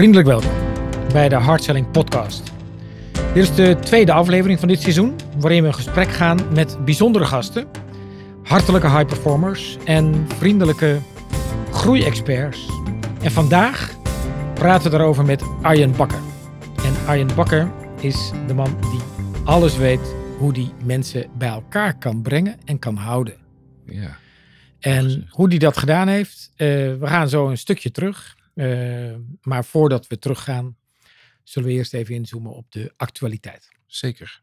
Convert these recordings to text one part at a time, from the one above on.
Vriendelijk welkom bij de Hardselling Podcast. Dit is de tweede aflevering van dit seizoen, waarin we in gesprek gaan met bijzondere gasten, hartelijke high performers en vriendelijke groeiexperts. En vandaag praten we daarover met Arjen Bakker. En Arjen Bakker is de man die alles weet hoe die mensen bij elkaar kan brengen en kan houden. Ja. En hoe die dat gedaan heeft, eh, we gaan zo een stukje terug. Eh, maar voordat we teruggaan, zullen we eerst even inzoomen op de actualiteit. Zeker.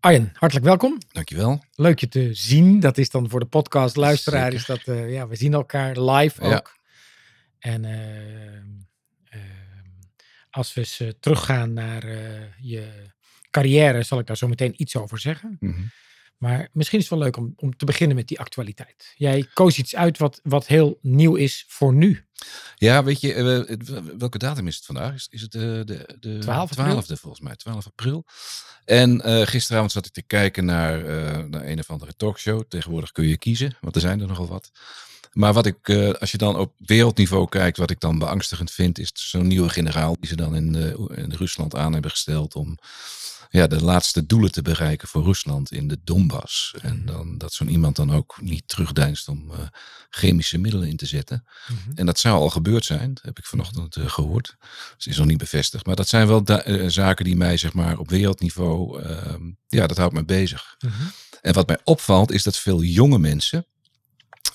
Arjen, hartelijk welkom. Dankjewel. Leuk je te zien. Dat is dan voor de podcast luisteraar. Is dat, eh, ja, we zien elkaar live ook. Ja. En eh, als we eens teruggaan naar je carrière, zal ik daar zo meteen iets over zeggen. Mhm. Maar misschien is het wel leuk om, om te beginnen met die actualiteit. Jij koos iets uit wat, wat heel nieuw is voor nu. Ja, weet je, eh, welke datum is het vandaag? Is, is het de, de, de 12 april? 12e volgens mij, 12 april. En eh, gisteravond zat ik te kijken naar, eh, naar een of andere talkshow. Tegenwoordig kun je kiezen, want er zijn er nogal wat. Maar wat ik, eh, als je dan op wereldniveau kijkt, wat ik dan beangstigend vind, is zo'n nieuwe generaal die ze dan in, eh, in Rusland aan hebben gesteld om ja, de laatste doelen te bereiken voor Rusland in de Donbass. En dan, dat zo'n iemand dan ook niet terugdeinst om eh, chemische middelen in te zetten. En dat zou al gebeurd zijn, dat heb ik vanochtend eh, gehoord. Dus is nog niet bevestigd. Maar dat zijn wel eh, zaken die mij zeg maar op wereldniveau, ehm, ja, dat houdt me bezig. Mhm. En wat mij opvalt is dat veel jonge mensen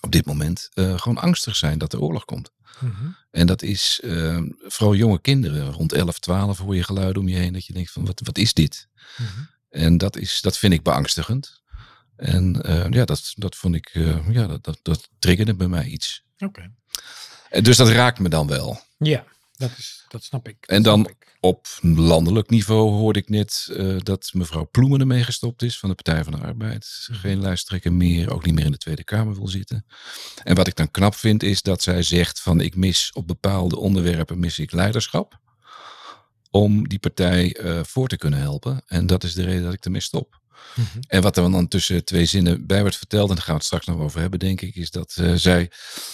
op dit moment eh, gewoon angstig zijn dat er oorlog komt. Mhm. En dat is ehm, vooral jonge kinderen, rond 11, 12 hoor je geluiden om je heen dat je denkt van wat, wat is dit? Mhm. En dat, is, dat vind ik beangstigend. En eh, ja, dat, dat vond ik, eh, ja, dat, dat, dat triggerde bij mij iets. Oké. En dus dat raakt me dan wel. Ja, dat, is, dat snap ik. En dan- ik. Op landelijk niveau hoorde ik net eh, dat mevrouw Ploemen ermee gestopt is van de Partij van de Arbeid. Geen lijsttrekker meer, ook niet meer in de Tweede Kamer wil zitten. En wat ik dan knap vind is dat zij zegt van ik mis op bepaalde onderwerpen mis ik leiderschap. Om die partij eh, voor te kunnen helpen. En dat is de reden dat ik ermee stop. Mhm. En wat er dan tussen twee zinnen bij werd verteld, en daar gaan we het straks nog over hebben, denk ik, is dat eh, zij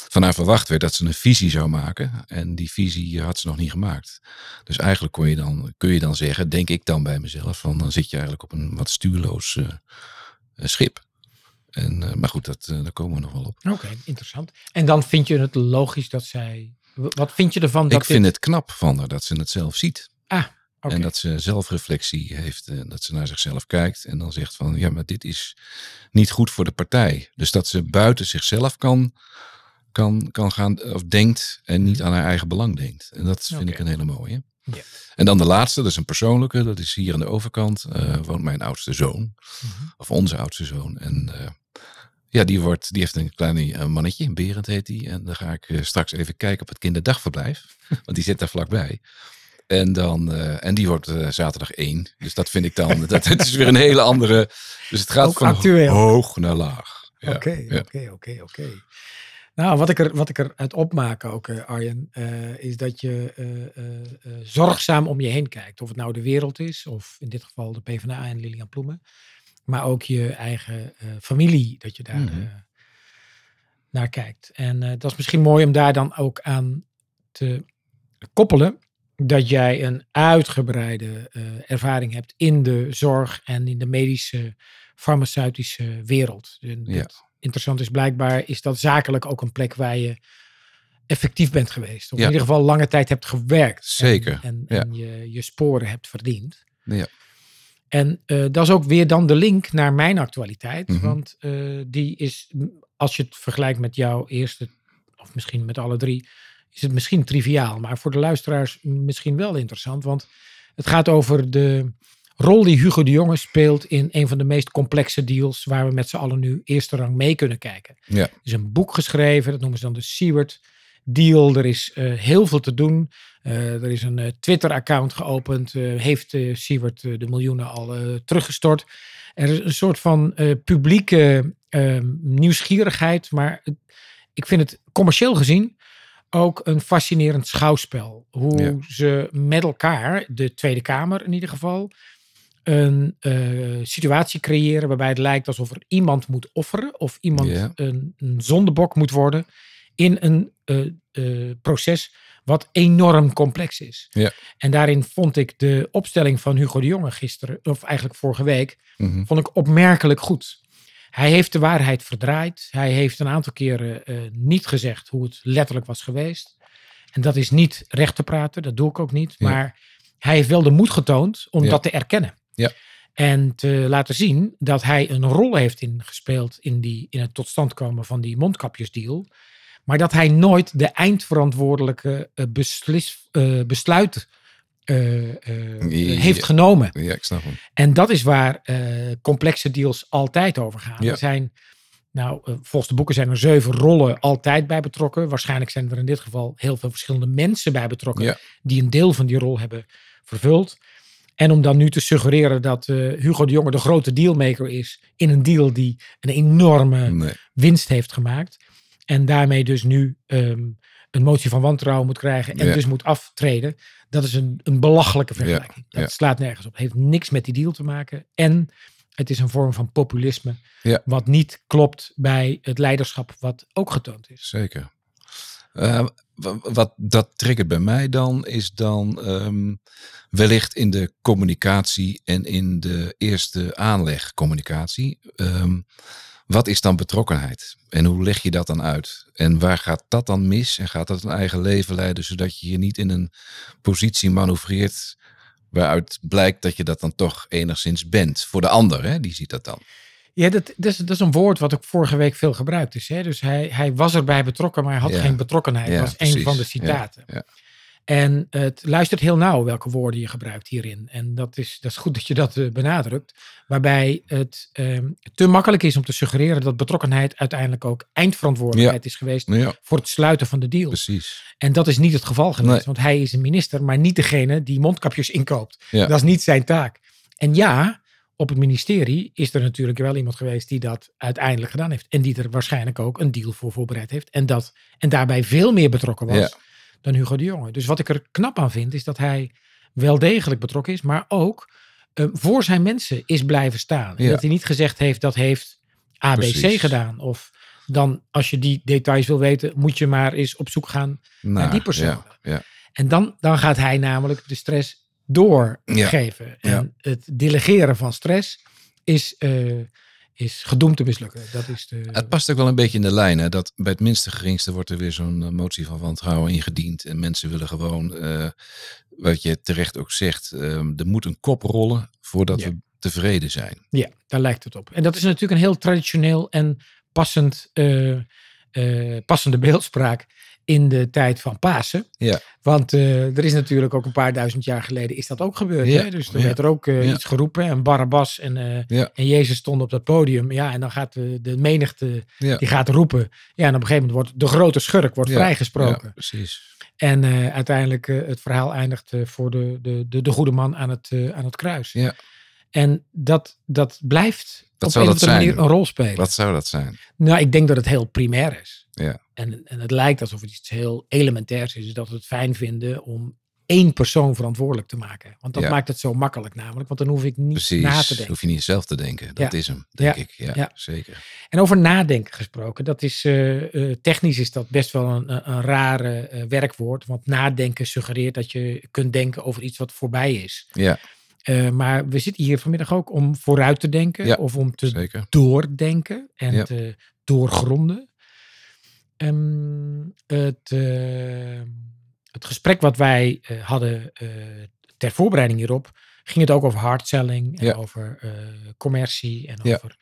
van haar verwacht werd dat ze een visie zou maken. En die visie had ze nog niet gemaakt. Dus eigenlijk kon je dan, kun je dan zeggen, denk ik dan bij mezelf, van dan zit je eigenlijk op een wat stuurloos eh, eh, schip. En, maar goed, dat, daar komen we nog wel op. Oké, interessant. En dan vind je het logisch dat zij. Wat vind je ervan dat ik vind dit... het knap van haar dat ze het zelf ziet. Ah, En dat ze zelfreflectie heeft. En dat ze naar zichzelf kijkt. En dan zegt van ja, maar dit is niet goed voor de partij. Dus dat ze buiten zichzelf kan, kan, kan gaan. Of denkt. En niet aan haar eigen belang denkt. En dat vind ik een hele mooie. Ja. En dan de laatste, dat is een persoonlijke. Dat is hier aan de overkant. eh, woont mijn oudste zoon. Mhm. Of onze oudste zoon. En eh, ja, die, wordt, die heeft een klein eh, mannetje. Berend heet die. En dan ga ik eh, straks even kijken op het kinderdagverblijf. Want die zit daar vlakbij. En, dan, eh, en die wordt eh, zaterdag één. Dus dat vind ik dan. dat, het is weer een hele andere. Dus het gaat Ook van actueel. hoog naar laag. Oké, oké, oké, oké. Nou, wat ik, er, wat ik eruit opmaak ook, eh, Arjen, is dat je zorgzaam om je heen kijkt. Of het nou de wereld is, of in dit geval de PvdA en Lilian Ploemen. Maar ook je eigen familie, dat je daar Mhm. naar kijkt. En dat is misschien mooi om daar dan ook aan te koppelen. Dat jij een uitgebreide eh, ervaring hebt in de zorg en in de medische, farmaceutische wereld. En Ja. dat interessant is blijkbaar, is dat zakelijk ook een plek waar je effectief bent geweest. Of Ja. in ieder geval lange tijd hebt gewerkt. En- Zeker, En, ja. en je, je sporen hebt verdiend. Ja. En eh, dat is ook weer dan de link naar mijn actualiteit. Mhm. Want eh, die is, als je het vergelijkt met jouw eerste, of misschien met alle drie, is het misschien triviaal. Maar voor de luisteraars misschien wel interessant. Want het gaat over de rol die Hugo de Jonge speelt in een van de meest complexe deals waar we met z'n allen nu eerste rang mee kunnen kijken. Ja. Er is een boek geschreven, dat noemen ze dan de Seward deal. Er is eh, heel veel te doen. Eh, er is een eh, Twitter-account geopend. heeft Siewert eh, de miljoenen al teruggestort. Er is een soort van publieke eh, nieuwsgierigheid. Maar ik vind het commercieel gezien ook een fascinerend schouwspel. Hoe Ja. ze met elkaar, de Tweede Kamer in ieder geval, een eh, situatie creëren waarbij het lijkt alsof er iemand moet offeren of iemand Ja. een, een zondebok moet worden in een eh, eh, proces wat enorm complex is. Ja. En daarin vond ik de opstelling van Hugo de Jonge gisteren, of eigenlijk vorige week, Mhm. vond ik opmerkelijk goed. Hij heeft de waarheid verdraaid. Hij heeft een aantal keren eh, niet gezegd hoe het letterlijk was geweest. En dat is niet recht te praten, dat doe ik ook niet. Ja. Maar hij heeft wel de moed getoond om Ja. dat te erkennen. Ja. En te laten zien dat hij een rol heeft ingespeeld in, die, in het tot stand komen van die mondkapjesdeal. Maar dat hij nooit de eindverantwoordelijke eh, beslis, eh, besluit eh, eh, heeft genomen. Ja, ik snap hem. En dat is waar eh, complexe deals altijd over gaan. Ja. Er zijn, nou, volgens de boeken zijn er zeven rollen altijd bij betrokken. Waarschijnlijk zijn er in dit geval heel veel verschillende mensen bij betrokken. Ja. Die een deel van die rol hebben vervuld. En om dan nu te suggereren dat Hugo de Jonge de grote dealmaker is. In een deal die een enorme Nee. winst heeft gemaakt. En daarmee dus nu ehm, een motie van wantrouwen moet krijgen. En Ja. dus moet aftreden. Dat is een, een belachelijke vergelijking. Dat ja. slaat nergens op. Heeft niks met die deal te maken. En het is een vorm van populisme. Wat niet klopt bij het leiderschap wat ook getoond is. Zeker. Eh, wa- wat dat triggert bij mij dan, is dan ehm, wellicht in de communicatie en in de eerste aanlegcommunicatie. Ehm, wat is dan betrokkenheid? En hoe leg je dat dan uit? En waar gaat dat dan mis? En gaat dat een eigen leven leiden, zodat je je niet in een positie manoeuvreert waaruit blijkt dat je dat dan toch enigszins bent voor de ander, hè? die ziet dat dan. Ja, dat, dat, is, dat is een woord wat ook vorige week veel gebruikt is. Hè? Dus hij, hij was erbij betrokken, maar hij had Ja. geen betrokkenheid. Ja, dat was een precies. van de citaten. ja. En het luistert heel nauw welke woorden je gebruikt hierin. En dat is, dat is goed dat je dat eh, benadrukt. Waarbij het ehm, te makkelijk is om te suggereren dat betrokkenheid uiteindelijk ook eindverantwoordelijkheid is geweest Ja, voor het sluiten van de deal. precies. En dat is niet het geval geweest, Nee. want hij is een minister, maar niet degene die mondkapjes inkoopt. Ja. Dat is niet zijn taak. En ja, op het ministerie is er natuurlijk wel iemand geweest die dat uiteindelijk gedaan heeft. En die er waarschijnlijk ook een deal voor voorbereid heeft. En, dat, en daarbij veel meer betrokken was Ja. Dan Hugo de Jonge. Dus wat ik er knap aan vind, is dat hij wel degelijk betrokken is, maar ook eh, voor zijn mensen is blijven staan. En dat hij niet gezegd heeft, dat heeft ABC Precies. gedaan. Of dan, als je die details wil weten, moet je maar eens op zoek gaan Nou, die persoon. Ja, ja. en dan, dan gaat hij namelijk de stress doorgeven. En het delegeren van stress is, eh, is gedoemd te mislukken. Dat is de, Het past ook wel een beetje in de lijn. Hè? Dat bij het minste geringste wordt er weer zo'n eh, motie van wantrouwen ingediend. En mensen willen gewoon, eh, wat je terecht ook zegt, eh, er moet een kop rollen voordat Ja. we tevreden zijn. Ja, daar lijkt het op. En dat is natuurlijk een heel traditioneel en passend, eh, passende beeldspraak in de tijd van Pasen. Ja. Want eh, er is natuurlijk ook een paar duizend jaar geleden is dat ook gebeurd. Ja, Hè? Dus er ja. werd er ook eh, Ja. iets geroepen en Barabbas en, eh, en Jezus stonden op dat podium. Ja, en dan gaat de, menigte, die gaat roepen. Ja, en op een gegeven moment wordt de grote schurk wordt vrijgesproken. Ja, precies. En uiteindelijk het verhaal eindigt voor de, de, de, de goede man aan het, aan het kruis. Ja. En dat, dat blijft Wat op een of andere zijn? manier een rol spelen. Wat zou dat zijn? Nou, ik denk dat het heel primair is. Ja. En, en het lijkt alsof het iets heel elementairs is. dat we het fijn vinden om één persoon verantwoordelijk te maken. Want dat Ja. maakt het zo makkelijk namelijk. Want dan hoef ik niet Precies. na te denken. Hoef je niet zelf te denken. Dat Ja. is hem, denk Ja. ik. Ja, zeker. En over nadenken gesproken. Dat is eh, eh, technisch is dat best wel een, een, een rare eh, werkwoord. Want nadenken suggereert dat je kunt denken over iets wat voorbij is. Ja, Eh, maar we zitten hier vanmiddag ook om vooruit te denken. Ja, of om te zeker. doordenken en Ja. te doorgronden. Ehm, het, eh, het gesprek wat wij eh, hadden ter voorbereiding hierop, ging het ook over hard selling en Ja. over commercie en over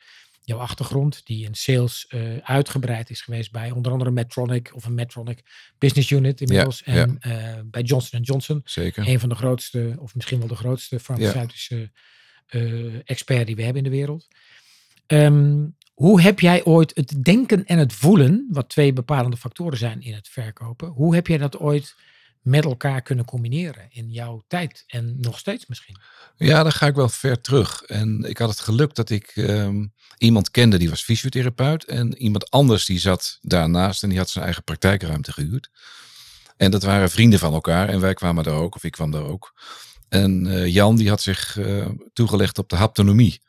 jouw achtergrond, die in sales eh, uitgebreid is geweest bij onder andere Medtronic of een Medtronic Business Unit inmiddels. ja. en eh, bij Johnson Johnson. Zeker. Een van de grootste, of misschien wel de grootste farmaceutische eh, expert die we hebben in de wereld. Ehm, hoe heb jij ooit het denken en het voelen, wat twee bepalende factoren zijn in het verkopen, hoe heb jij dat ooit met elkaar kunnen combineren in jouw tijd en nog steeds misschien? Ja, dan ga ik wel ver terug. En ik had het geluk dat ik ehm, iemand kende die was fysiotherapeut. En iemand anders die zat daarnaast en die had zijn eigen praktijkruimte gehuurd. En dat waren vrienden van elkaar. En wij kwamen daar ook, of ik kwam daar ook. En eh, Jan die had zich eh, toegelegd op de haptonomie.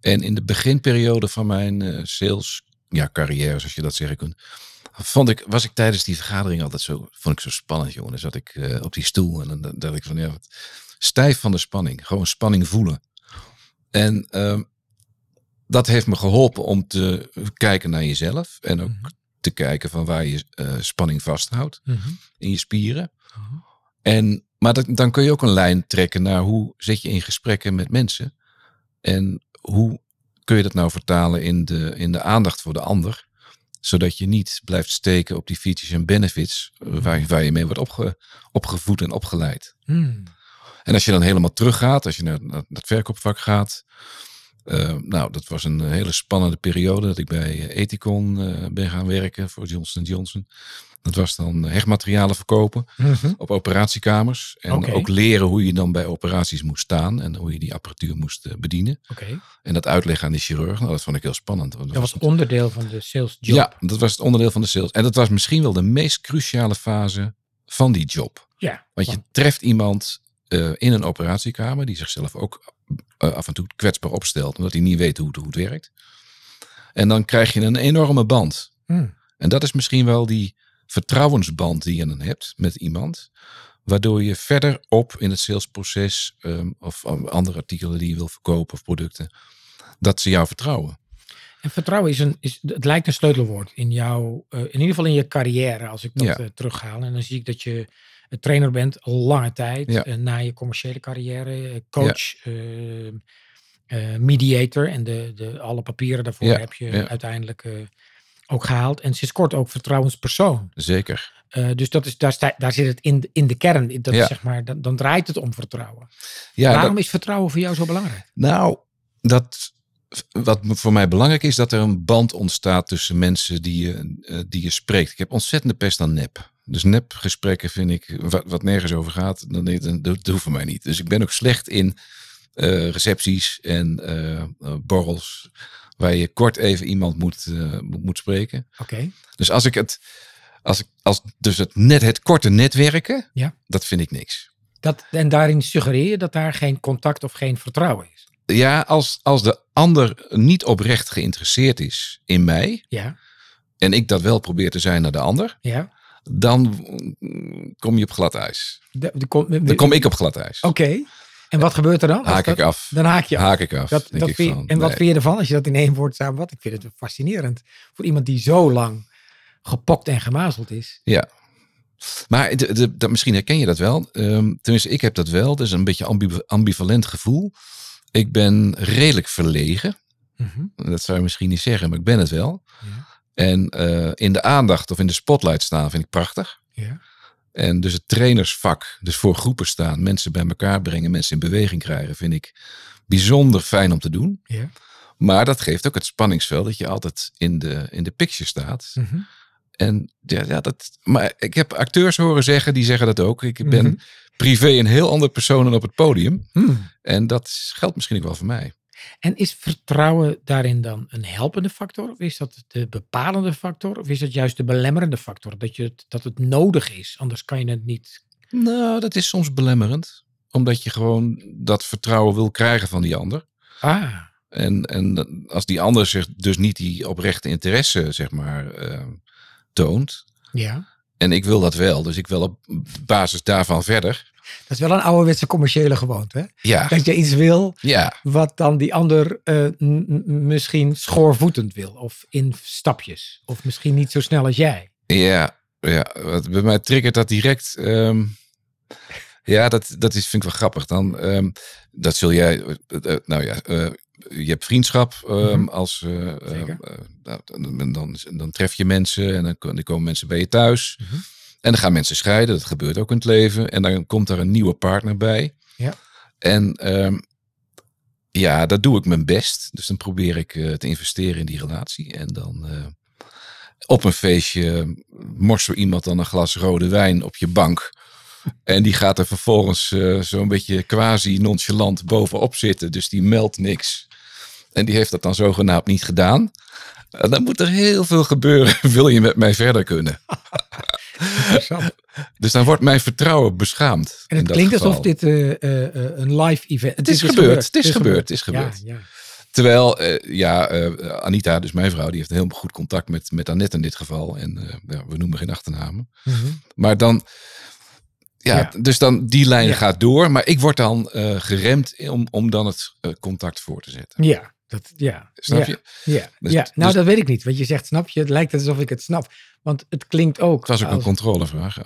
En in de beginperiode van mijn eh, sales ja, carrière, zoals je dat zeggen kunt, vond ik, was ik tijdens die vergadering altijd zo, vond ik zo spannend, jongen. Dan zat ik eh, op die stoel en dan dacht ik van, ja, wat, stijf van de spanning. Gewoon spanning voelen. En ehm, dat heeft me geholpen om te kijken naar jezelf. En ook Mhm. te kijken van waar je eh, spanning vasthoudt Mhm. in je spieren. Mhm. En, maar dat, dan kun je ook een lijn trekken naar hoe zit je in gesprekken met mensen. En hoe kun je dat nou vertalen in de, in de aandacht voor de ander. Zodat je niet blijft steken op die features en benefits eh, waar, waar je mee wordt opge, opgevoed en opgeleid. Hmm. En als je dan helemaal teruggaat, als je naar, naar het verkoopvak gaat. eh, nou, dat was een hele spannende periode dat ik bij eh, Ethicon ben gaan werken voor Johnson Johnson. Dat was dan hechtmaterialen verkopen Mhm. op operatiekamers. En ook leren hoe je dan bij operaties moest staan en hoe je die apparatuur moest eh, bedienen. En dat uitleggen aan de chirurg, nou, dat vond ik heel spannend. dat was onderdeel van de sales job. ja, dat was het onderdeel van de sales. En dat was misschien wel de meest cruciale fase van die job. ja. Want je treft iemand eh, in een operatiekamer die zichzelf ook eh, af en toe kwetsbaar opstelt, omdat hij niet weet hoe het, hoe het werkt. En dan krijg je een enorme band. Hmm. En dat is misschien wel die vertrouwensband die je dan hebt met iemand, waardoor je verder op in het salesproces ehm, of andere artikelen die je wil verkopen of producten, dat ze jou vertrouwen. En vertrouwen is een, is, het lijkt een sleutelwoord in jouw, eh, in ieder geval in je carrière, als ik dat Ja. eh, terughaal. En dan zie ik dat je een trainer bent, al lange tijd, Ja. eh, na je commerciële carrière, eh, coach, eh, eh, mediator en de, de, alle papieren daarvoor heb je uiteindelijk eh, ook gehaald. En sinds kort ook vertrouwenspersoon. Zeker. Eh, dus dat is, daar, sta, daar zit het in, de- in de kern. Dat Ja. is zeg maar, dan, dan draait het om vertrouwen. Ja, Waarom dat- is vertrouwen voor jou zo belangrijk? Nou, dat, wat voor mij belangrijk is, dat er een band ontstaat tussen mensen die je, eh, die je spreekt. Ik heb ontzettende pest aan nep. Dus nepgesprekken vind ik, wat, wat nergens over gaat, dan, dan, dat, hoeft voor mij niet. Dus ik ben ook slecht in eh, recepties en borrels, waar je kort even iemand moet, eh, moet spreken. Oké. Dus als ik het, als ik, als dus het net het korte netwerken, Ja. dat vind ik niks. Dat, en daarin suggereer je dat daar geen contact of geen vertrouwen is. Ja, als, als de ander niet oprecht geïnteresseerd is in mij, Ja, en ik dat wel probeer te zijn naar de ander, ja. dan mm, kom je op glad ijs. De, Dan kom ik op glad ijs. Oké. En wat gebeurt er dan? Haak dat- ik af. Dan haak je af. Haak ik af. Dat, denk dat ik vind je- van, en wat vind je ervan als je dat in één woord samenvat? Ik vind het fascinerend. Voor iemand die zo lang gepokt en gemazeld is. Ja. Maar de, de, dat, misschien herken je dat wel. Ehm, tenminste, ik heb dat wel. Dat is een beetje ambi- ambivalent gevoel. Ik ben redelijk verlegen. Mhm. Dat zou je misschien niet zeggen, maar ik ben het wel. Ja. En eh, in de aandacht of in de spotlight staan vind ik prachtig. Ja. En dus het trainersvak, dus voor groepen staan, mensen bij elkaar brengen, mensen in beweging krijgen, vind ik bijzonder fijn om te doen. Ja. Maar dat geeft ook het spanningsveld dat je altijd in de, in de picture staat. Mhm. En ja, ja, dat. Maar ik heb acteurs horen zeggen, die zeggen dat ook. Ik ben Mhm. privé een heel ander persoon dan op het podium. Hmm. En dat geldt misschien ook wel voor mij. En is vertrouwen daarin dan een helpende factor? Of is dat de bepalende factor? Of is het juist de belemmerende factor? Dat, je het, dat het nodig is, anders kan je het niet. Nou, dat is soms belemmerend. Omdat je gewoon dat vertrouwen wil krijgen van die ander. Ah, En, en als die ander zich dus niet die oprechte interesse, zeg maar, eh, toont. ja. En ik wil dat wel, dus ik wil op basis daarvan verder. Dat is wel een ouderwetse commerciële gewoonte. Hè? Ja, Dat je iets wil ja, wat dan die ander eh, misschien schoorvoetend wil. Of in stapjes. Of misschien niet zo snel als jij. ja, ja. Wat bij mij triggert dat direct. ehm, ja, dat, dat is, vind ik wel grappig. Dan, ehm, dat zul jij, eh, eh, nou ja, je hebt vriendschap ehm, Mhm. als, nou, dan, dan, dan tref je mensen en dan komen mensen bij je thuis. Mhm. En dan gaan mensen scheiden, dat gebeurt ook in het leven. En dan komt er een nieuwe partner bij. Ja. En ehm, ja, dat doe ik mijn best. Dus dan probeer ik eh, te investeren in die relatie. En dan eh, op een feestje morst zo iemand dan een glas rode wijn op je bank. En die gaat er vervolgens eh, zo'n beetje quasi nonchalant bovenop zitten. Dus die meldt niks. En die heeft dat dan zogenaamd niet gedaan. En dan moet er heel veel gebeuren. Wil je met mij verder kunnen? Dus dan wordt mijn vertrouwen beschaamd. En het klinkt alsof dit eh, eh, eh, een live event Het is gebeurd, het is gebeurd, het is gebeurd. Ja, ja. Het Terwijl, ja, Anita, dus mijn vrouw, die heeft heel goed contact met, met Annette in dit geval. En we noemen geen achternamen. Mhm. Maar dan, ja, Ja. dus dan die lijn gaat door. Maar ik word dan geremd om, om dan het contact voor te zetten. Ja, dat, ja. Snap ja. je? Ja, Dus- ja. nou dus- dat weet ik niet. Want je zegt, snap je? Het lijkt alsof ik het snap. Want het klinkt ook. Het was ook een controlevraag.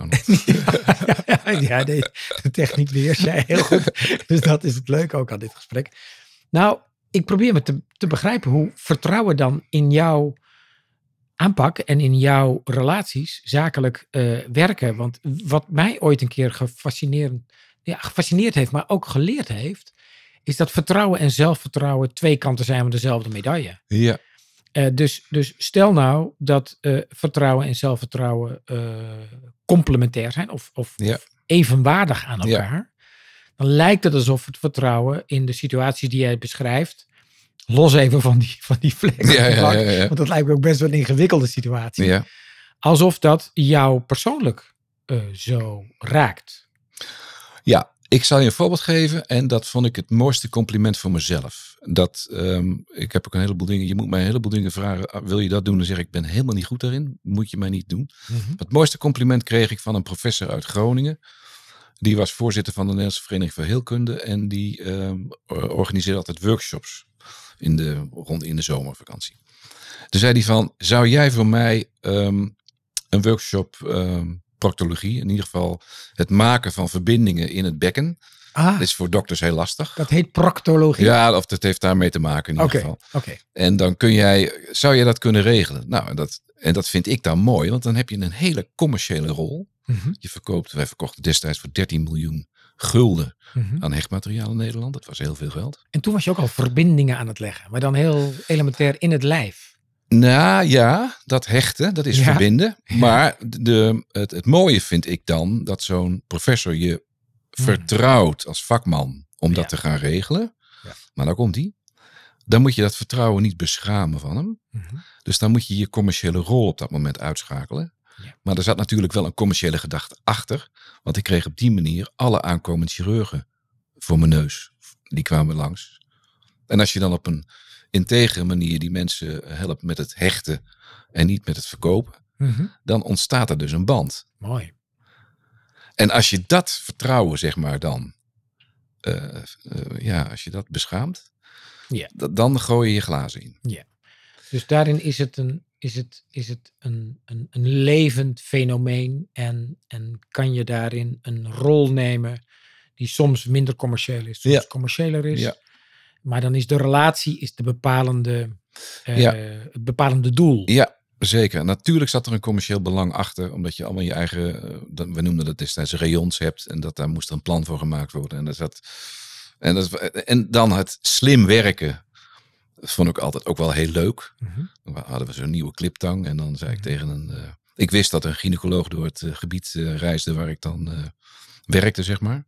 Ja, ja, de, de techniek beheers jij heel goed. Dus dat is het leuke ook aan dit gesprek. Nou, ik probeer me te, te begrijpen hoe vertrouwen dan in jouw aanpak en in jouw relaties zakelijk eh, werken. Want wat mij ooit een keer gefascineerd, ja, gefascineerd heeft, maar ook geleerd heeft, is dat vertrouwen en zelfvertrouwen twee kanten zijn van dezelfde medaille. Ja, Eh, dus, dus stel nou dat eh, vertrouwen en zelfvertrouwen eh, complementair zijn of, of, Ja. of evenwaardig aan Ja. elkaar. Dan lijkt het alsof het vertrouwen in de situaties die jij beschrijft, los even van die, van die vlek. ja. Want dat lijkt me ook best wel een ingewikkelde situatie. Alsof dat jou persoonlijk zo raakt. Ja, ik zal je een voorbeeld geven. En dat vond ik het mooiste compliment voor mezelf. Dat, ehm, ik heb ook een heleboel dingen. Je moet mij een heleboel dingen vragen. ah, Wil je dat doen? Dan zeg ik, ik ben helemaal niet goed daarin. Moet je mij niet doen. Het mooiste compliment kreeg ik van een professor uit Groningen. Die was voorzitter van de Nederlandse Vereniging voor Heelkunde. En die ehm, or- organiseerde altijd workshops in de, rond in de zomervakantie. Toen zei hij van, zou jij voor mij ehm, een workshop proctologie, in ieder geval het maken van verbindingen in het bekken. Ah, Dat is voor dokters heel lastig. dat heet proctologie. Ja, of dat heeft daarmee te maken in ieder geval. oké. En dan kun jij, zou je dat kunnen regelen? Nou, en dat, en dat vind ik dan mooi, want dan heb je een hele commerciële rol. Mhm, Je verkoopt, wij verkochten destijds voor 13 miljoen gulden mhm. aan hechtmateriaal in Nederland. Dat was heel veel geld. En toen was je ook al verbindingen aan het leggen, maar dan heel elementair in het lijf. Nou ja, dat hechten, dat is Ja. verbinden. Maar de, het, het mooie vind ik dan dat zo'n professor je Hmm. vertrouwt als vakman om dat Ja. te gaan regelen. Ja. Maar dan komt die. Dan moet je dat vertrouwen niet beschamen van hem. Mhm. Dus dan moet je je commerciële rol op dat moment uitschakelen. Ja. Maar er zat natuurlijk wel een commerciële gedachte achter. Want ik kreeg op die manier alle aankomende chirurgen voor mijn neus. Die kwamen langs. En als je dan op een integere manier die mensen helpt met het hechten en niet met het verkopen, Mhm. dan ontstaat er dus een band. Mooi. En als je dat vertrouwen, zeg maar, dan, eh, eh, ja, als je dat beschaamt, Ja. da- dan gooi je je glazen in. Dus daarin is het een, is het, is het een, een, een levend fenomeen en, en kan je daarin een rol nemen die soms minder commercieel is, soms Ja. commerciëler is. Ja. Maar dan is de relatie is de bepalende, eh, Ja. het bepalende doel. Ja, zeker. Natuurlijk zat er een commercieel belang achter, omdat je allemaal je eigen, eh, dat- we noemden dat destijds rayons hebt en dat daar moest een plan voor gemaakt worden. En, dat zat, en, dat, en dan het slim werken, dat vond ik altijd ook wel heel leuk. Mhm. Dan hadden we zo'n nieuwe cliptang en dan zei ik Mhm. tegen een, eh, ik wist dat een gynaecoloog door het gebied reisde waar ik dan werkte, zeg maar.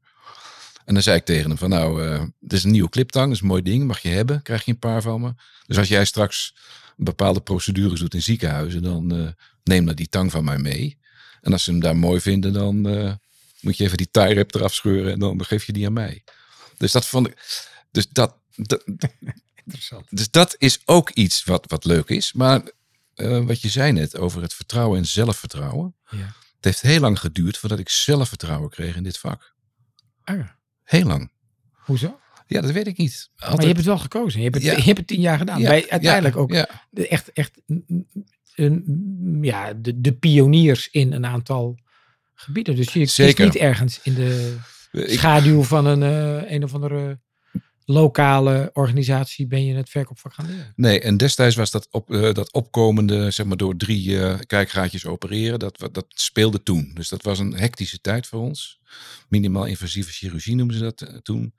En dan zei ik tegen hem van nou, eh dit is een nieuwe cliptang, dat is een mooi ding, mag je hebben, krijg je een paar van me. Dus als jij straks bepaalde procedures doet in ziekenhuizen, dan eh, neem dan die tang van mij mee. En als ze hem daar mooi vinden, dan eh, moet je even die tie wrap eraf scheuren en dan geef je die aan mij. Dus dat vond ik, dus dat, dat, Interessant. dus dat is ook iets wat, wat leuk is. Maar wat je zei net over het vertrouwen en zelfvertrouwen. Ja. Het heeft heel lang geduurd voordat ik zelfvertrouwen kreeg in dit vak. Ah, Heel lang. hoezo? Ja, dat weet ik niet. Maar je hebt het wel gekozen. Je hebt het, Ja. je hebt het tien jaar gedaan. Ja, Bij uiteindelijk ja, ook echt, echt een, ja, de, de pioniers in een aantal gebieden. Dus je kiest Zeker. niet ergens in de schaduw van een, eh, een of andere lokale organisatie ben je het verkoopvak gaan leren. nee, en destijds was dat, op, eh, dat opkomende, zeg maar door drie eh, kijkgaatjes opereren, dat, dat speelde toen. Dus dat was een hectische tijd voor ons. Minimaal invasieve chirurgie noemden ze dat eh, toen.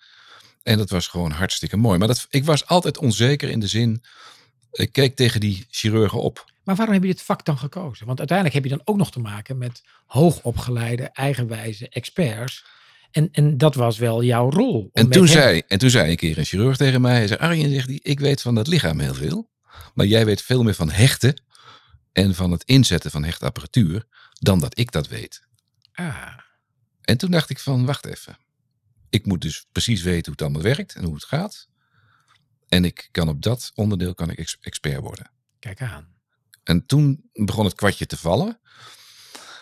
En dat was gewoon hartstikke mooi. Maar dat, ik was altijd onzeker in de zin, ik keek tegen die chirurgen op. Maar waarom heb je dit vak dan gekozen? Want uiteindelijk heb je dan ook nog te maken met hoogopgeleide, eigenwijze experts. En, en dat was wel jouw rol. En toen, zei, en toen zei een keer een chirurg tegen mij, hij zei, Arjen, zegt hij, ik weet van dat lichaam heel veel, maar jij weet veel meer van hechten en van het inzetten van hechtapparatuur dan dat ik dat weet. Ah, En toen dacht ik van, wacht even. Ik moet dus precies weten hoe het allemaal werkt en hoe het gaat. En ik kan op dat onderdeel kan ik ex- expert worden. Kijk aan. En toen begon het kwartje te vallen.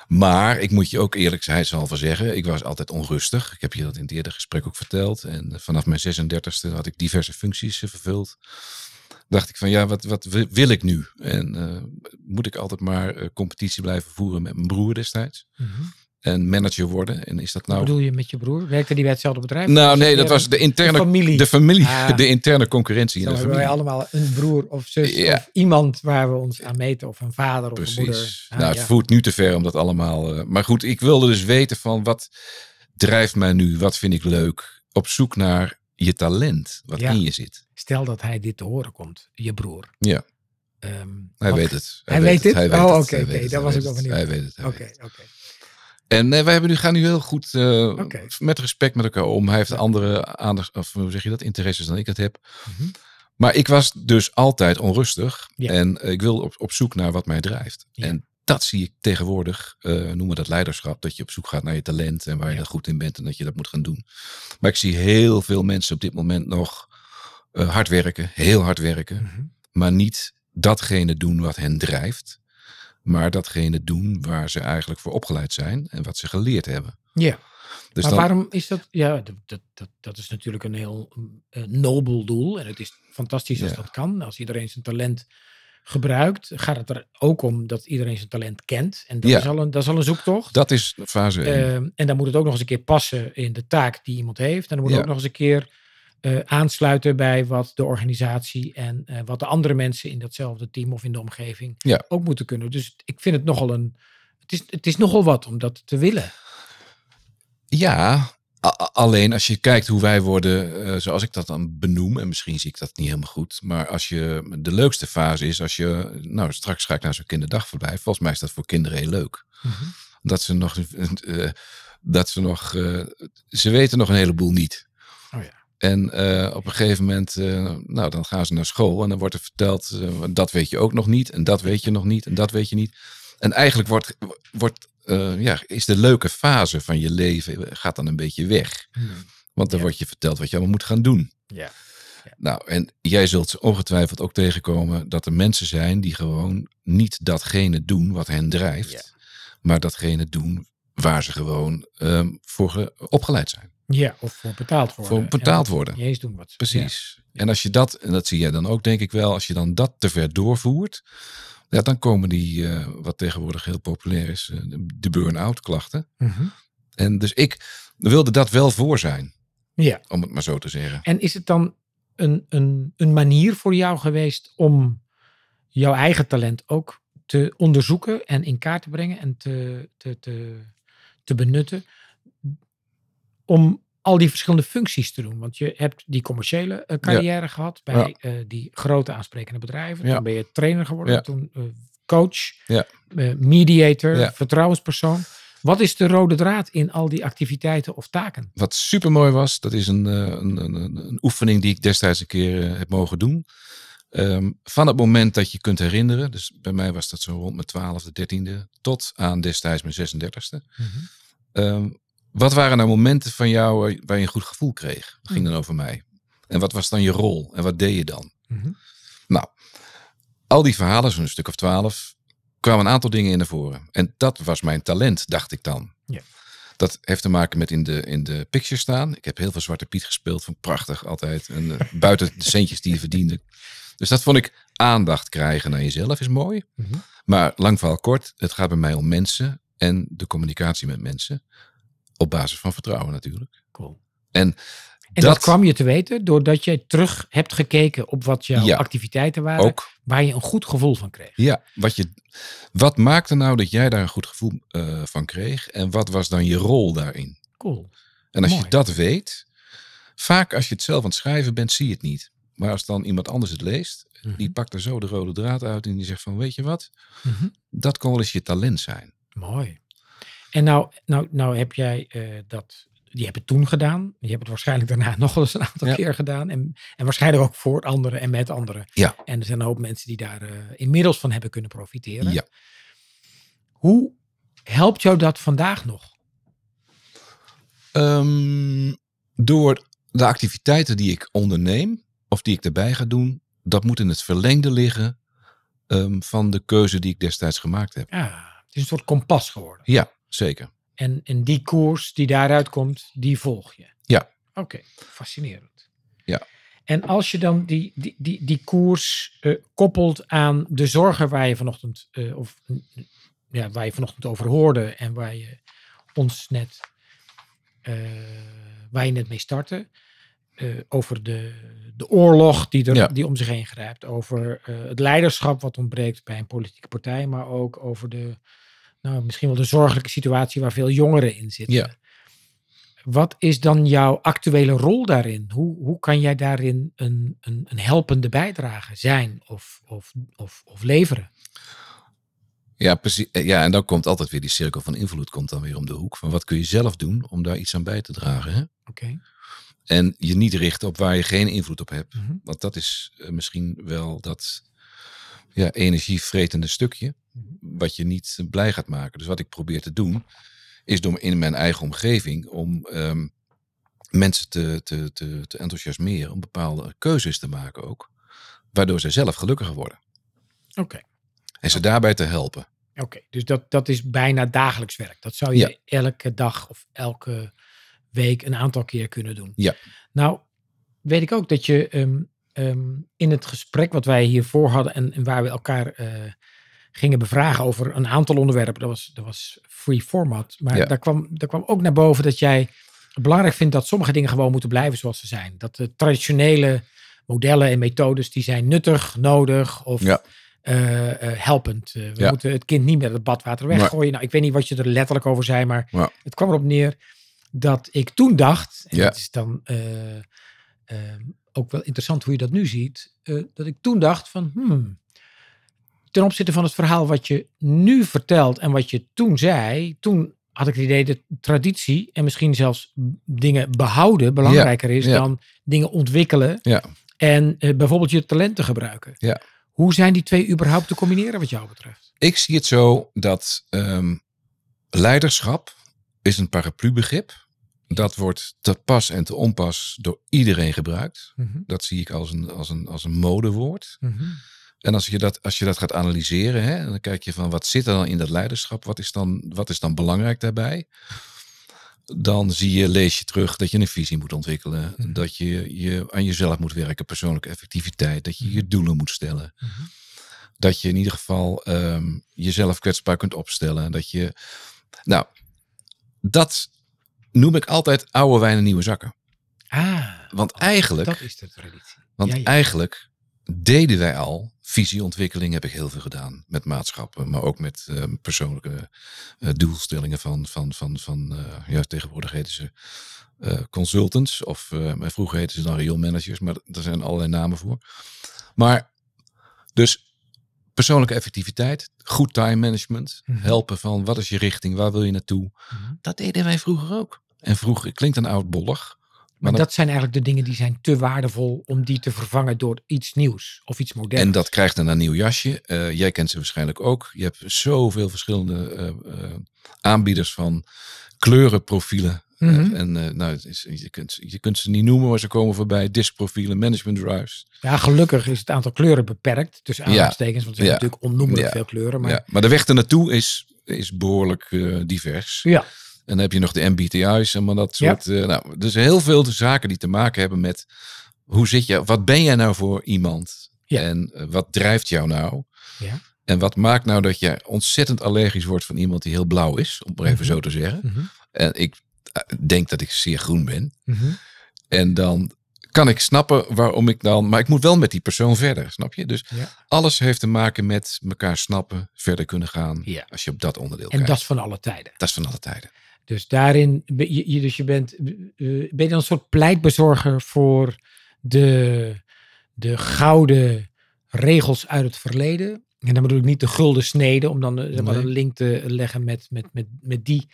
Maar ik moet je ook eerlijk zijn, zal wel zeggen, ik was altijd onrustig. Ik heb je dat in het eerder gesprek ook verteld. En vanaf mijn 36e had ik diverse functies eh, vervuld. Dacht ik van ja, wat, wat wi- wil ik nu? En eh, moet ik altijd maar eh, competitie blijven voeren met mijn broer destijds? Mhm. En manager worden? En is dat Wat nou... bedoel je met je broer? Werkte die bij hetzelfde bedrijf? Nou nee, dat was de interne, familie. de familie, Ah. de interne concurrentie in de hebben wij allemaal een broer of zus Ja. of iemand waar we ons aan meten. Of een vader of een moeder. Ah, nou, het ja. voert nu te ver om dat allemaal. eh, maar goed, ik wilde dus weten van wat drijft mij nu? Wat vind ik leuk? Op zoek naar je talent, wat Ja. in je zit. Stel dat hij dit te horen komt, je broer. Ja. Hij wat- weet het. Hij weet het? Hij weet Oh, oké, het. daar was ik wel het. benieuwd. Hij weet het. Oké, oké. En eh, wij hebben nu, gaan nu heel goed eh, met respect met elkaar om. Hij heeft andere aandacht, of hoe zeg je dat, interesses dan ik het heb. Mhm. Maar ik was dus altijd onrustig. Ja. En eh, ik wil op, op zoek naar wat mij drijft. Ja. En dat zie ik tegenwoordig, eh, noemen we dat leiderschap. Dat je op zoek gaat naar je talent en waar je Ja. goed in bent en dat je dat moet gaan doen. Maar ik zie heel veel mensen op dit moment nog hard werken, heel hard werken. Mhm. Maar niet datgene doen wat hen drijft. Maar datgene doen waar ze eigenlijk voor opgeleid zijn en wat ze geleerd hebben. Ja, Dus maar dan, waarom is dat? Ja, dat, dat, dat, is natuurlijk een heel eh, nobel doel. En het is fantastisch als Ja. dat kan. Als iedereen zijn talent gebruikt, gaat het er ook om dat iedereen zijn talent kent. En dat, Ja. is, al een, dat is al een zoektocht. dat is fase 1. Ehm, en dan moet het ook nog eens een keer passen in de taak die iemand heeft. En dan moet het Ja. ook nog eens een keer eh, aansluiten bij wat de organisatie en eh, wat de andere mensen in datzelfde team of in de omgeving Ja. ook moeten kunnen. Dus ik vind het nogal een. Het is, het is nogal wat om dat te willen. Ja, alleen als je kijkt hoe wij worden, eh, zoals ik dat dan benoem, en misschien zie ik dat niet helemaal goed, maar als je de leukste fase is, als je, nou straks ga ik naar zo'n kinderdagverblijf, volgens mij is dat voor kinderen heel leuk. Dat ze nog, dat ze nog, ze weten nog een heleboel niet. Oh ja. En eh, op een gegeven moment, eh, nou dan gaan ze naar school en dan wordt er verteld, eh, dat weet je ook nog niet, en dat weet je nog niet, en dat weet je niet. En eigenlijk wordt, wordt ja, is de leuke fase van je leven gaat dan een beetje weg. Want dan Ja. wordt je verteld wat je allemaal moet gaan doen. Ja. Nou, en jij zult ongetwijfeld ook tegenkomen dat er mensen zijn die gewoon niet datgene doen wat hen drijft, Ja. maar datgene doen waar ze gewoon ehm, voor ge- opgeleid zijn. Ja, of voor betaald worden. Voor betaald En worden. Niet eens doen wat Precies. En als je dat, en dat zie jij dan ook denk ik wel, als je dan dat te ver doorvoert, ja, dan komen die, eh, wat tegenwoordig heel populair is, eh, de- burn-out klachten. Mhm. En dus ik wilde dat wel voor zijn, ja. om het maar zo te zeggen. En is het dan een, een, een manier voor jou geweest om jouw eigen talent ook te onderzoeken en in kaart te brengen en te, te, te, te benutten? Om al die verschillende functies te doen. Want je hebt die commerciële eh, carrière gehad bij eh, die grote aansprekende bedrijven. Ja. Toen ben je trainer geworden, toen eh, coach, mediator, vertrouwenspersoon. Wat is de rode draad in al die activiteiten of taken? Wat super mooi was, dat is een, een, een, een, oefening die ik destijds een keer heb mogen doen. Ehm, van het moment dat je kunt herinneren, dus bij mij was dat zo rond mijn twaalfde, dertiende, tot aan destijds mijn 36e. Ehm, wat waren nou momenten van jou waar, waar je een goed gevoel kreeg? Dat ging dan over mij. En wat was dan je rol? En wat deed je dan? Mhm. Nou, al die verhalen, zo'n stuk of twaalf, kwamen een aantal dingen in naar voren. En dat was mijn talent, dacht ik dan. Ja. Dat heeft te maken met in de, in de picture staan. Ik heb heel veel Zwarte Piet gespeeld, ik prachtig altijd. En eh, buiten de centjes die je verdiende. Dus dat vond ik aandacht krijgen naar jezelf is mooi. Mhm. Maar lang verhaal kort, het gaat bij mij om mensen en de communicatie met mensen. Op basis van vertrouwen natuurlijk. Cool. En, En dat, kwam je te weten doordat je terug hebt gekeken op wat jouw Ja. activiteiten waren, ook waar je een goed gevoel van kreeg. Ja, wat, je, wat maakte nou dat jij daar een goed gevoel eh, van kreeg? En wat was dan je rol daarin? Cool. En als Mooi. je dat weet, vaak als je het zelf aan het schrijven bent, zie je het niet. Maar als dan iemand anders het leest, Mhm. die pakt er zo de rode draad uit en die zegt van, weet je wat? Mhm. Dat kan wel eens je talent zijn. Mooi. En nou, nou, nou heb jij eh, dat, die hebt het toen gedaan. Je hebt het waarschijnlijk daarna nog wel eens een aantal Ja. keer gedaan. En, en waarschijnlijk ook voor anderen en met anderen. Ja. En er zijn een hoop mensen die daar eh, inmiddels van hebben kunnen profiteren. Ja. Hoe helpt jou dat vandaag nog? Ehm, door de activiteiten die ik onderneem, of die ik erbij ga doen, dat moet in het verlengde liggen ehm, van de keuze die ik destijds gemaakt heb. Ja, het is een soort kompas geworden. Ja, zeker. En, en die koers die daaruit komt, die volg je. Ja. Oké, fascinerend. Ja. En als je dan die, die, die, die koers eh, koppelt aan de zorgen waar je vanochtend, eh, of, ja, waar je vanochtend over hoorde en waar je ons net, eh, waar je net mee startte, over de, de oorlog die, er, Ja. die om zich heen grijpt, over eh, het leiderschap wat ontbreekt bij een politieke partij, maar ook over de, nou, misschien wel de zorgelijke situatie waar veel jongeren in zitten. Ja. Wat is dan jouw actuele rol daarin? Hoe, hoe kan jij daarin een, een, een helpende bijdrage zijn of, of, of, of leveren? Ja, precies. Eh, Ja, en dan komt altijd weer die cirkel van invloed komt dan weer om de hoek. Van wat kun je zelf doen om daar iets aan bij te dragen? Oké. En je niet richten op waar je geen invloed op hebt. Mhm. Want dat is eh, misschien wel dat ja, energievretende stukje. Wat je niet eh, blij gaat maken. Dus wat ik probeer te doen. Is door in mijn eigen omgeving. Om ehm, mensen te, te, te, te enthousiasmeren. Om bepaalde keuzes te maken ook. Waardoor zij zelf gelukkiger worden. Oké. En ze daarbij te helpen. Oké, dus dat, dat is bijna dagelijks werk. Dat zou je elke dag of elke week een aantal keer kunnen doen. Ja. Nou, weet ik ook dat je ehm, ehm, in het gesprek wat wij hiervoor hadden en, en waar we elkaar eh, gingen bevragen over een aantal onderwerpen, dat was, dat was free format. Maar Ja. daar, kwam, daar kwam ook naar boven dat jij belangrijk vindt dat sommige dingen gewoon moeten blijven zoals ze zijn. Dat de traditionele modellen en methodes die zijn nuttig, nodig of Ja. eh, eh, helpend. We Ja. moeten het kind niet met het badwater weggooien. Nou, ik weet niet wat je er letterlijk over zei, maar Ja. het kwam erop neer dat ik toen dacht, en Ja. het is dan eh, eh, ook wel interessant hoe je dat nu ziet, eh, dat ik toen dacht van, hmm, ten opzichte van het verhaal wat je nu vertelt en wat je toen zei, toen had ik het idee dat traditie en misschien zelfs dingen behouden belangrijker is ja. dan dingen ontwikkelen Ja. en bijvoorbeeld je talenten gebruiken. Ja. Hoe zijn die twee überhaupt te combineren wat jou betreft? Ik zie het zo dat ehm, leiderschap is een paraplubegrip. Dat wordt te pas en te onpas door iedereen gebruikt. Dat zie ik als een, als een, als een modewoord. En als je dat, als je dat gaat analyseren, hè, dan kijk je van wat zit er dan in dat leiderschap? Wat is dan, wat is dan belangrijk daarbij? Dan zie je, lees je terug dat je een visie moet ontwikkelen. Mhm. Dat je, je aan jezelf moet werken, persoonlijke effectiviteit. Dat je je doelen moet stellen. Mhm. Dat je in ieder geval ehm, jezelf kwetsbaar kunt opstellen. Dat je, nou, dat noem ik altijd oude wijn en nieuwe zakken. Ah, Want eigenlijk, dat is de traditie. want ja, ja. eigenlijk deden wij al visieontwikkeling heb ik heel veel gedaan met maatschappen, maar ook met eh, persoonlijke eh, doelstellingen van, van, van, van eh, ja, tegenwoordig heten ze consultants of vroeger heten ze dan real managers, maar er zijn allerlei namen voor. Maar dus persoonlijke effectiviteit, goed time management, Mhm. helpen van wat is je richting, waar wil je naartoe, Mhm. dat deden wij vroeger ook. En vroeger klinkt een oudbollig, Maar dan- dat zijn eigenlijk de dingen die zijn te waardevol om die te vervangen door iets nieuws of iets moderns. En dat krijgt dan een nieuw jasje. Eh, jij kent ze waarschijnlijk ook. Je hebt zoveel verschillende eh, eh, aanbieders van kleurenprofielen. Mhm. en nou, het is, je, kunt, je kunt ze niet noemen, maar ze komen voorbij. Diskprofielen, management drives. Ja, gelukkig is het aantal kleuren beperkt. Tussen Ja. aanhalingstekens, want er zijn Ja. natuurlijk onnoemelijk Ja. veel kleuren. Maar maar de weg ernaartoe is, is behoorlijk eh, divers. ja. En dan heb je nog de MBTI's en maar dat soort. eh, nou, dus heel veel zaken die te maken hebben met hoe zit je, wat ben jij nou voor iemand? Ja. En eh, wat drijft jou nou? Ja. En wat maakt nou dat je ontzettend allergisch wordt van iemand die heel blauw is, om maar even Mhm. zo te zeggen. Mhm. En ik eh, denk dat ik zeer groen ben. Mhm. En dan kan ik snappen waarom ik dan, maar ik moet wel met die persoon verder, snap je? Dus Ja. alles heeft te maken met elkaar snappen, verder kunnen gaan, Ja. als je op dat onderdeel En kijkt. dat is van alle tijden. dat is van alle tijden. Dus daarin, je, dus je bent, eh, ben je dan een soort pleitbezorger voor de, de gouden regels uit het verleden. En dan bedoel ik niet de gulden snede, om dan eh, zeg maar, Nee. een link te leggen met, met, met, met die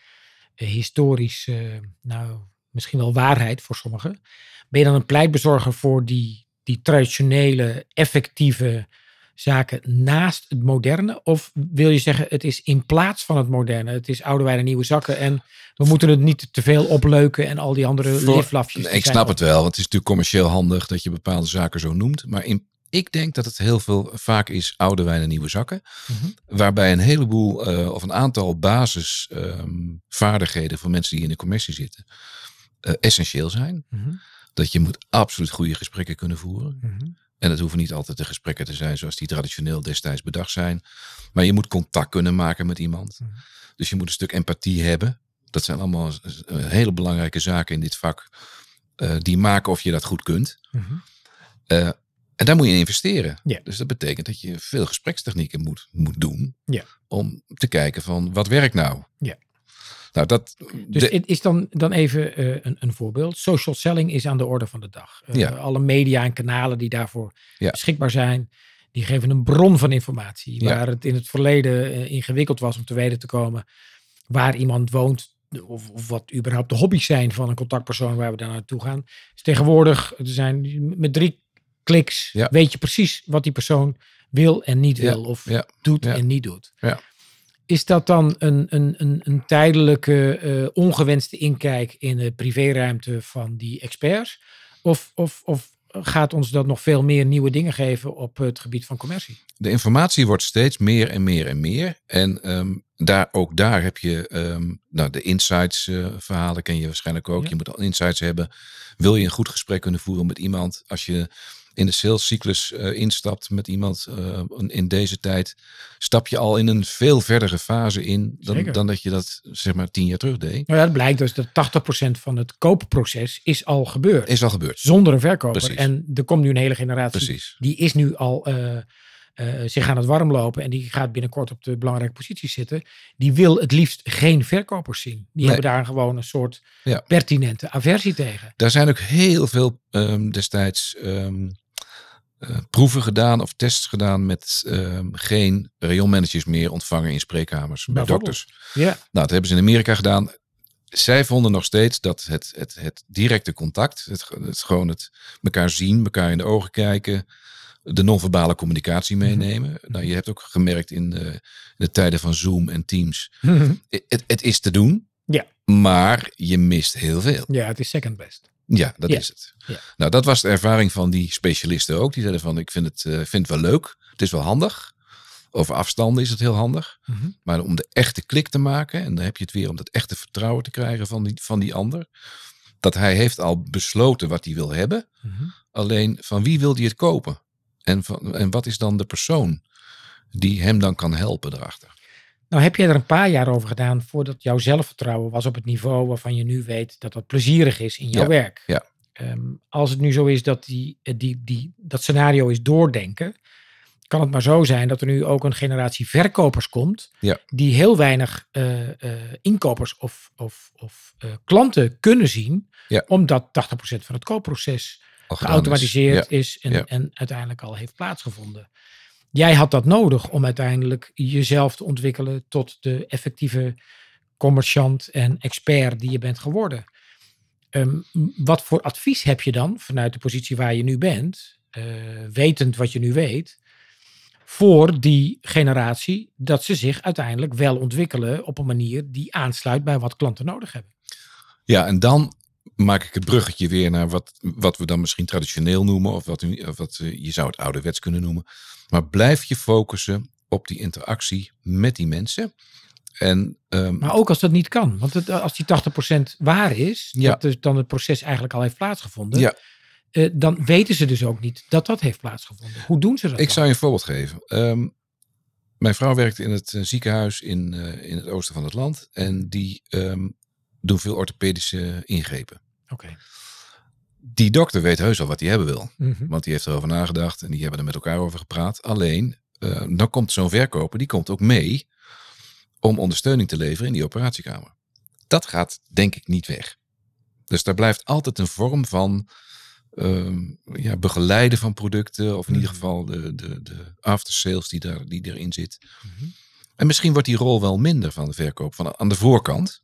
eh, historische, nou misschien wel waarheid voor sommigen. Ben je dan een pleitbezorger voor die, die traditionele, effectieve zaken naast het moderne? Of wil je zeggen, het is in plaats van het moderne? Het is oude wijnen, nieuwe zakken. En we moeten het niet te veel opleuken en al die andere Voor- liflafjes. Ik snap het wel, want het is natuurlijk commercieel handig dat je bepaalde zaken zo noemt. Maar in, ik denk dat het heel veel vaak is oude wijn en nieuwe zakken. Mhm. Waarbij een heleboel eh, of een aantal basisvaardigheden voor mensen die in de commercie zitten eh, essentieel zijn. Mhm, Dat je moet absoluut goede gesprekken kunnen voeren. mhm. En het hoeven niet altijd de gesprekken te zijn zoals die traditioneel destijds bedacht zijn. Maar je moet contact kunnen maken met iemand. Mhm. Dus je moet een stuk empathie hebben. Dat zijn allemaal eh, hele belangrijke zaken in dit vak. eh, die maken of je dat goed kunt. Mhm. Eh, en daar moet je in investeren. Dus dat betekent dat je veel gesprekstechnieken moet, moet doen. Om te kijken van wat werkt nou. Ja. Nou, dat, Dus de- het is dan, dan even eh, een, een voorbeeld. Social selling is aan de orde van de dag. Eh, Ja. Alle media en kanalen die daarvoor Ja. beschikbaar zijn, die geven een bron van informatie. Ja. Waar het in het verleden eh, ingewikkeld was om te weten te komen waar iemand woont. Of, of wat überhaupt de hobby's zijn van een contactpersoon waar we daar naartoe gaan. Dus tegenwoordig, er zijn met drie kliks, weet je precies wat die persoon wil en niet wil. Of doet en niet doet. Ja. Is dat dan een, een, een, een tijdelijke, eh, ongewenste inkijk in de privéruimte van die experts? Of, of, of gaat ons dat nog veel meer nieuwe dingen geven op het gebied van commercie? de informatie wordt steeds meer en meer en meer. En ehm, daar, ook daar heb je ehm, nou, de insights eh, verhalen ken je waarschijnlijk ook. Ja. Je moet al insights hebben. Wil je een goed gesprek kunnen voeren met iemand? Als je in de salescyclus eh, instapt met iemand eh, in deze tijd, stap je al in een veel verdere fase in dan, Zeker. dan dat je dat zeg maar tien jaar terug deed. Nou ja, het blijkt dus dat 80% van het koopproces is al gebeurd. Is al gebeurd. Zonder een verkoper. Precies. En er komt nu een hele generatie. Precies. Die is nu al eh, zich aan het warm lopen. En die gaat binnenkort op de belangrijke posities zitten. Die wil het liefst geen verkopers zien. Die Nee. hebben daar gewoon een soort Ja. pertinente aversie tegen. Daar zijn ook heel veel ehm, destijds ehm, eh, proeven gedaan of tests gedaan met ehm, geen rayonmanagers meer ontvangen in spreekkamers bij dokters. Ja, Nou, dat hebben ze in Amerika gedaan. Zij vonden nog steeds dat het, het, het directe contact, het, het gewoon het elkaar zien, elkaar in de ogen kijken, de non-verbale communicatie Mhm. meenemen. Nou, je hebt ook gemerkt in de, in de tijden van Zoom en Teams, het, het is te doen, Ja. maar je mist heel veel. ja het is second best. Ja, dat Ja. is het. Ja. Nou, dat was de ervaring van die specialisten ook. Die zeiden van, ik vind het, eh, vind het wel leuk. Het is wel handig. Over afstanden is het heel handig. Mhm. Maar om de echte klik te maken, en dan heb je het weer om dat echte vertrouwen te krijgen van die, van die ander. Dat hij heeft al besloten wat hij wil hebben. Mhm. Alleen van wie wil hij het kopen? En, van, en wat is dan de persoon die hem dan kan helpen erachter? Nou heb jij er een paar jaar over gedaan voordat jouw zelfvertrouwen was op het niveau waarvan je nu weet dat dat plezierig is in jouw Ja, werk. ja. Ehm, als het nu zo is dat die, eh, die, die, dat scenario is doordenken, kan het maar zo zijn dat er nu ook een generatie verkopers komt Ja. die heel weinig eh, eh, inkopers of, of, of klanten kunnen zien, Ja. omdat 80% van het koopproces geautomatiseerd is. is, en, en uiteindelijk al heeft plaatsgevonden. Jij had dat nodig om uiteindelijk jezelf te ontwikkelen tot de effectieve commerciant en expert die je bent geworden. Ehm, wat voor advies heb je dan vanuit de positie waar je nu bent, eh, wetend wat je nu weet, voor die generatie dat ze zich uiteindelijk wel ontwikkelen op een manier die aansluit bij wat klanten nodig hebben? Ja, en dan maak ik het bruggetje weer naar wat, wat we dan misschien traditioneel noemen, of wat, of wat eh, je zou het ouderwets kunnen noemen. Maar blijf je focussen op die interactie met die mensen. En ehm, Maar ook als dat niet kan. Want het, als die 80% waar is, Ja. dat dus dan het proces eigenlijk al heeft plaatsgevonden. Ja. eh, dan weten ze dus ook niet dat dat heeft plaatsgevonden. Hoe doen ze dat ik dan? zou je een voorbeeld geven. Ehm, mijn vrouw werkt in het eh, ziekenhuis in, in het oosten van het land. En die ehm, doen veel orthopedische ingrepen. Oké. Die dokter weet heus al wat hij hebben wil. Mhm. Want die heeft erover nagedacht en die hebben er met elkaar over gepraat. Alleen, eh, dan komt zo'n verkoper, die komt ook mee om ondersteuning te leveren in die operatiekamer. Dat gaat denk ik niet weg. Dus daar blijft altijd een vorm van ehm, ja, begeleiden van producten. Of in ieder Mhm. geval de, de, de aftersales die, daar, die erin zit. Mhm. En misschien wordt die rol wel minder van de verkoop van aan de voorkant.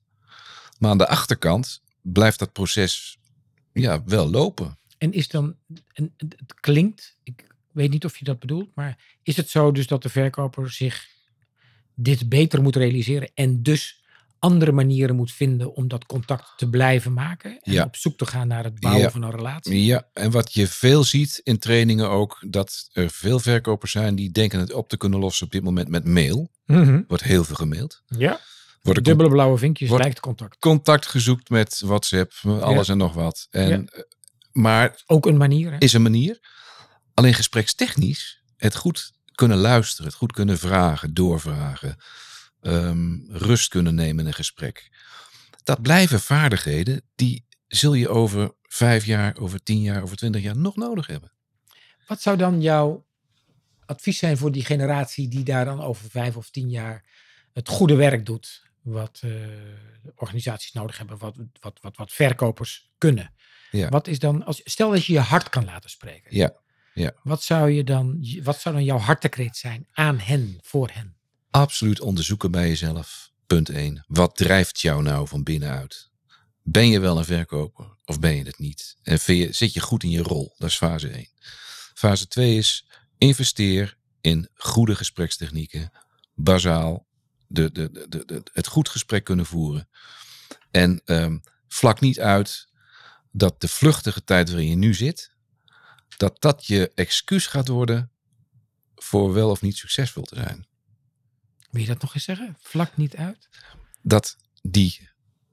Maar aan de achterkant blijft dat proces ja, wel lopen. En is dan, en het klinkt, ik weet niet of je dat bedoelt, maar is het zo dus dat de verkoper zich dit beter moet realiseren en dus andere manieren moet vinden om dat contact te blijven maken en Ja. op zoek te gaan naar het bouwen Ja. van een relatie? Ja, en wat je veel ziet in trainingen ook, dat er veel verkopers zijn die denken het op te kunnen lossen op dit moment met mail. Mhm. Wordt heel veel gemaild. Ja, Wordt er dubbele blauwe vinkjes lijkt contact. contact gezoekt met WhatsApp, alles en nog wat. En, Ja. eh, Maar Ook een manier. Hè? is een manier. Alleen gesprekstechnisch, het goed kunnen luisteren, het goed kunnen vragen, doorvragen, ehm, rust kunnen nemen in een gesprek. Dat blijven vaardigheden die zul je over vijf jaar, over tien jaar, over twintig jaar nog nodig hebben. Wat zou dan jouw advies zijn voor die generatie die daar dan over vijf of tien jaar het goede werk doet? Wat eh, organisaties nodig hebben, wat, wat, wat, wat verkopers kunnen. Ja. Wat is dan, als, stel dat je je hart kan laten spreken. Ja, ja. Wat zou, je dan, wat zou dan jouw hartekreet zijn aan hen, voor hen? Absoluut onderzoeken bij jezelf. Punt 1. Wat drijft jou nou van binnenuit? Ben je wel een verkoper of ben je het niet? En vind je, zit je goed in je rol? Dat is fase 1. Fase 2 is investeer in goede gesprekstechnieken. Bazaal. De, de, de, het goed gesprek kunnen voeren. En ehm, vlak niet uit dat de vluchtige tijd waarin je nu zit, dat dat je excuus gaat worden voor wel of niet succesvol te zijn. Wil je dat nog eens zeggen? Vlak niet uit? dat die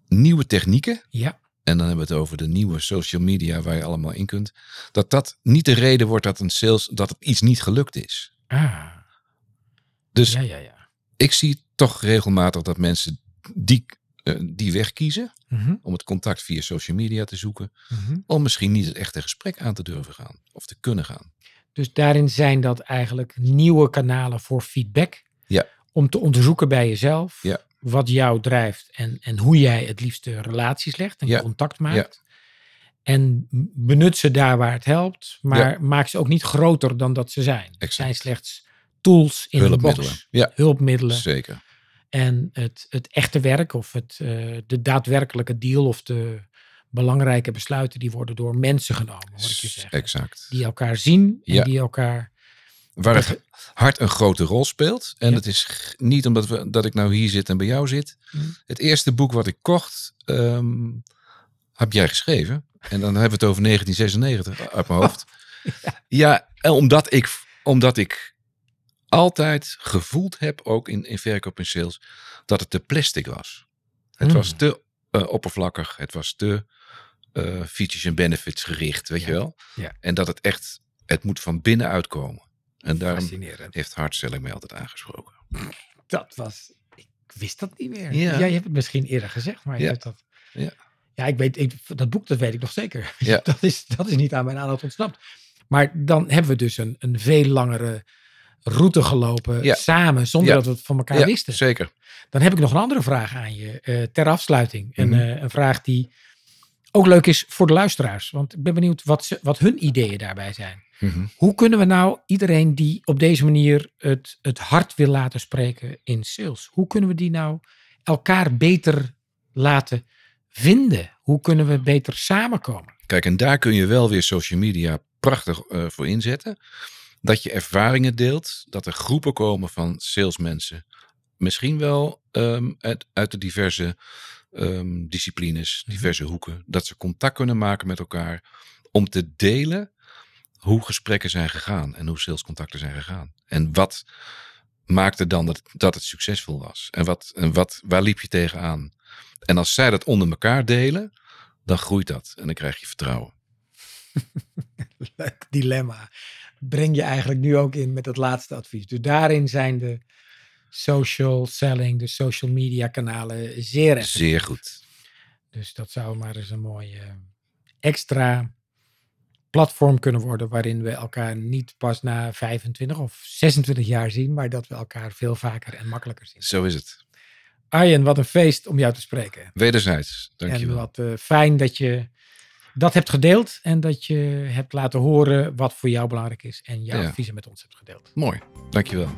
nieuwe technieken, Ja. en dan hebben we het over de nieuwe social media waar je allemaal in kunt, dat dat niet de reden wordt dat een sales, dat het iets niet gelukt is. Ah, Dus ja, ja, ja. ik zie toch regelmatig dat mensen die, eh, die weg kiezen Mhm, om het contact via social media te zoeken, mhm. om misschien niet het echte gesprek aan te durven gaan of te kunnen gaan. Dus daarin zijn dat eigenlijk nieuwe kanalen voor feedback. Ja. Om te onderzoeken bij jezelf Ja. wat jou drijft en, en hoe jij het liefste relaties legt en Ja. contact maakt. En benut ze daar waar het helpt, maar maak ze ook niet groter dan dat ze zijn. Het zijn slechts tools in Hulpmiddelen. box, Ja, hulpmiddelen. zeker. En het, het echte werk of het, eh, de daadwerkelijke deal of de belangrijke besluiten, die worden door mensen genomen, hoor ik je zeggen. Exact. Die elkaar zien en Ja. die elkaar Waar het hart een grote rol speelt. En Ja. het is niet omdat we, dat ik nou hier zit en bij jou zit. Mm. Het eerste boek wat ik kocht, ehm, heb jij geschreven. En dan hebben we het over 1996 uit mijn hoofd. ja, en omdat ik, omdat ik altijd gevoeld heb, ook in, in verkoop en sales, dat het te plastic was. Het Mm. was te eh, oppervlakkig. Het was te eh, features en benefits gericht, weet Ja. je wel. Ja. En dat het echt, het moet van binnenuit komen. En daarom heeft hardselling mij altijd aangesproken. Dat was, ik wist dat niet meer. Ja. Jij hebt het misschien eerder gezegd, maar je Ja. hebt dat. Ja. Ja, ik weet, ik, dat boek, dat weet ik nog zeker. Ja. dat, is, dat is niet aan mijn aandacht ontsnapt. Maar dan hebben we dus een, een veel langere route gelopen Ja. samen, zonder Ja. dat we het van elkaar ja, wisten. zeker. Dan heb ik nog een andere vraag aan je eh, ter afsluiting. En, Mhm. eh, een vraag die ook leuk is voor de luisteraars. Want ik ben benieuwd wat, ze, wat hun ideeën daarbij zijn. Mhm. Hoe kunnen we nou iedereen die op deze manier het, het hart wil laten spreken in sales, hoe kunnen we die nou elkaar beter laten vinden? Hoe kunnen we beter samenkomen? Kijk, en daar kun je wel weer social media prachtig eh, voor inzetten. Dat je ervaringen deelt, dat er groepen komen van salesmensen. Misschien wel ehm, uit, uit de diverse ehm, disciplines, Mhm. diverse hoeken. Dat ze contact kunnen maken met elkaar om te delen hoe gesprekken zijn gegaan en hoe salescontacten zijn gegaan. En wat maakte dan dat, dat het succesvol was? En, wat, en wat, waar liep je tegenaan? En als zij dat onder elkaar delen, dan groeit dat en dan krijg je vertrouwen. Leuk dilemma. Breng je eigenlijk nu ook in met het laatste advies. Dus daarin zijn de social selling, de social media kanalen zeer effectief. Zeer goed. Dus dat zou maar eens een mooie eh, extra platform kunnen worden waarin we elkaar niet pas na 25 of 26 jaar zien, maar dat we elkaar veel vaker en makkelijker zien. Zo is het. Arjen, wat een feest om jou te spreken. Wederzijds. En Dankjewel. wat eh, fijn dat je dat hebt gedeeld en dat je hebt laten horen wat voor jou belangrijk is en jouw Ja. adviezen met ons hebt gedeeld. Mooi. Dankjewel.